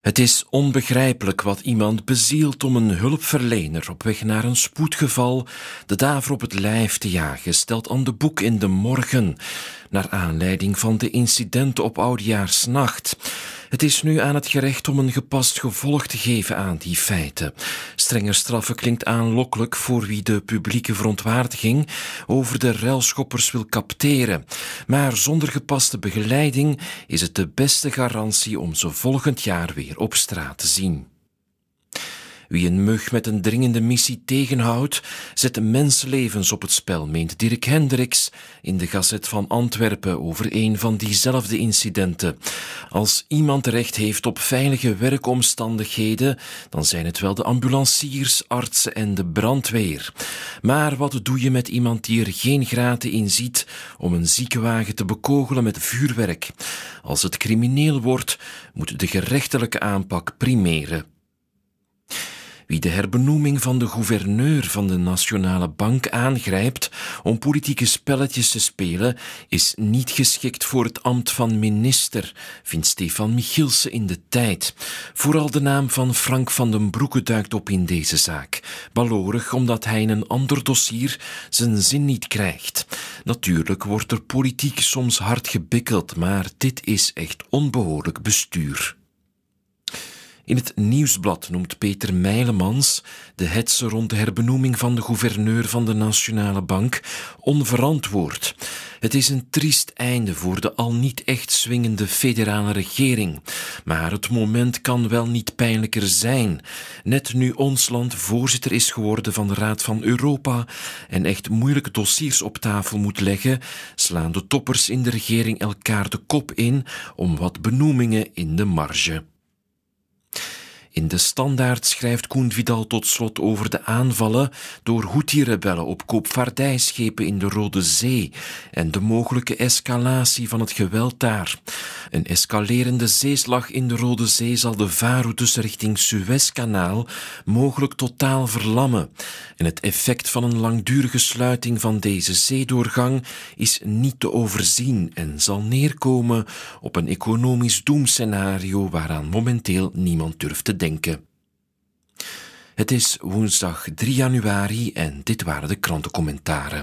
Het is onbegrijpelijk wat iemand bezielt om een hulpverlener op weg naar een spoedgeval de daver op het lijf te jagen, stelt aan de boek in de morgen, naar aanleiding van de incidenten op Oudejaarsnacht. Het is nu aan het gerecht om een gepast gevolg te geven aan die feiten. Strenger straffen klinkt aanlokkelijk voor wie de publieke verontwaardiging over de ruilschoppers wil capteren. Maar zonder gepaste begeleiding is het de beste garantie om ze volgend jaar weer op straat te zien. Wie een mug met een dringende missie tegenhoudt, zet mensenlevens op het spel, meent Dirk Hendricks in de Gazet van Antwerpen over een van diezelfde incidenten. Als iemand recht heeft op veilige werkomstandigheden, dan zijn het wel de ambulanciers, artsen en de brandweer. Maar wat doe je met iemand die er geen graten in ziet om een ziekenwagen te bekogelen met vuurwerk? Als het crimineel wordt, moet de gerechtelijke aanpak primeren. Wie de herbenoeming van de gouverneur van de Nationale Bank aangrijpt om politieke spelletjes te spelen, is niet geschikt voor het ambt van minister, vindt Stefan Michielsen in de tijd. Vooral de naam van Frank van den Broeke duikt op in deze zaak. Balorig omdat hij in een ander dossier zijn zin niet krijgt. Natuurlijk wordt er politiek soms hard gebikkeld, maar dit is echt onbehoorlijk bestuur. In het nieuwsblad noemt Peter Meilemans de hetze rond de herbenoeming van de gouverneur van de Nationale Bank onverantwoord. Het is een triest einde voor de al niet echt swingende federale regering. Maar het moment kan wel niet pijnlijker zijn. Net nu ons land voorzitter is geworden van de Raad van Europa en echt moeilijke dossiers op tafel moet leggen, slaan de toppers in de regering elkaar de kop in om wat benoemingen in de marge. In de standaard schrijft Koen Vidal tot slot over de aanvallen door Houthi-rebellen op koopvaardijschepen in de Rode Zee en de mogelijke escalatie van het geweld daar. Een escalerende zeeslag in de Rode Zee zal de vaarroutes richting Suezkanaal mogelijk totaal verlammen. En het effect van een langdurige sluiting van deze zeedoorgang is niet te overzien en zal neerkomen op een economisch doemscenario waaraan momenteel niemand durft te Het is woensdag 3 januari en dit waren de krantencommentaren.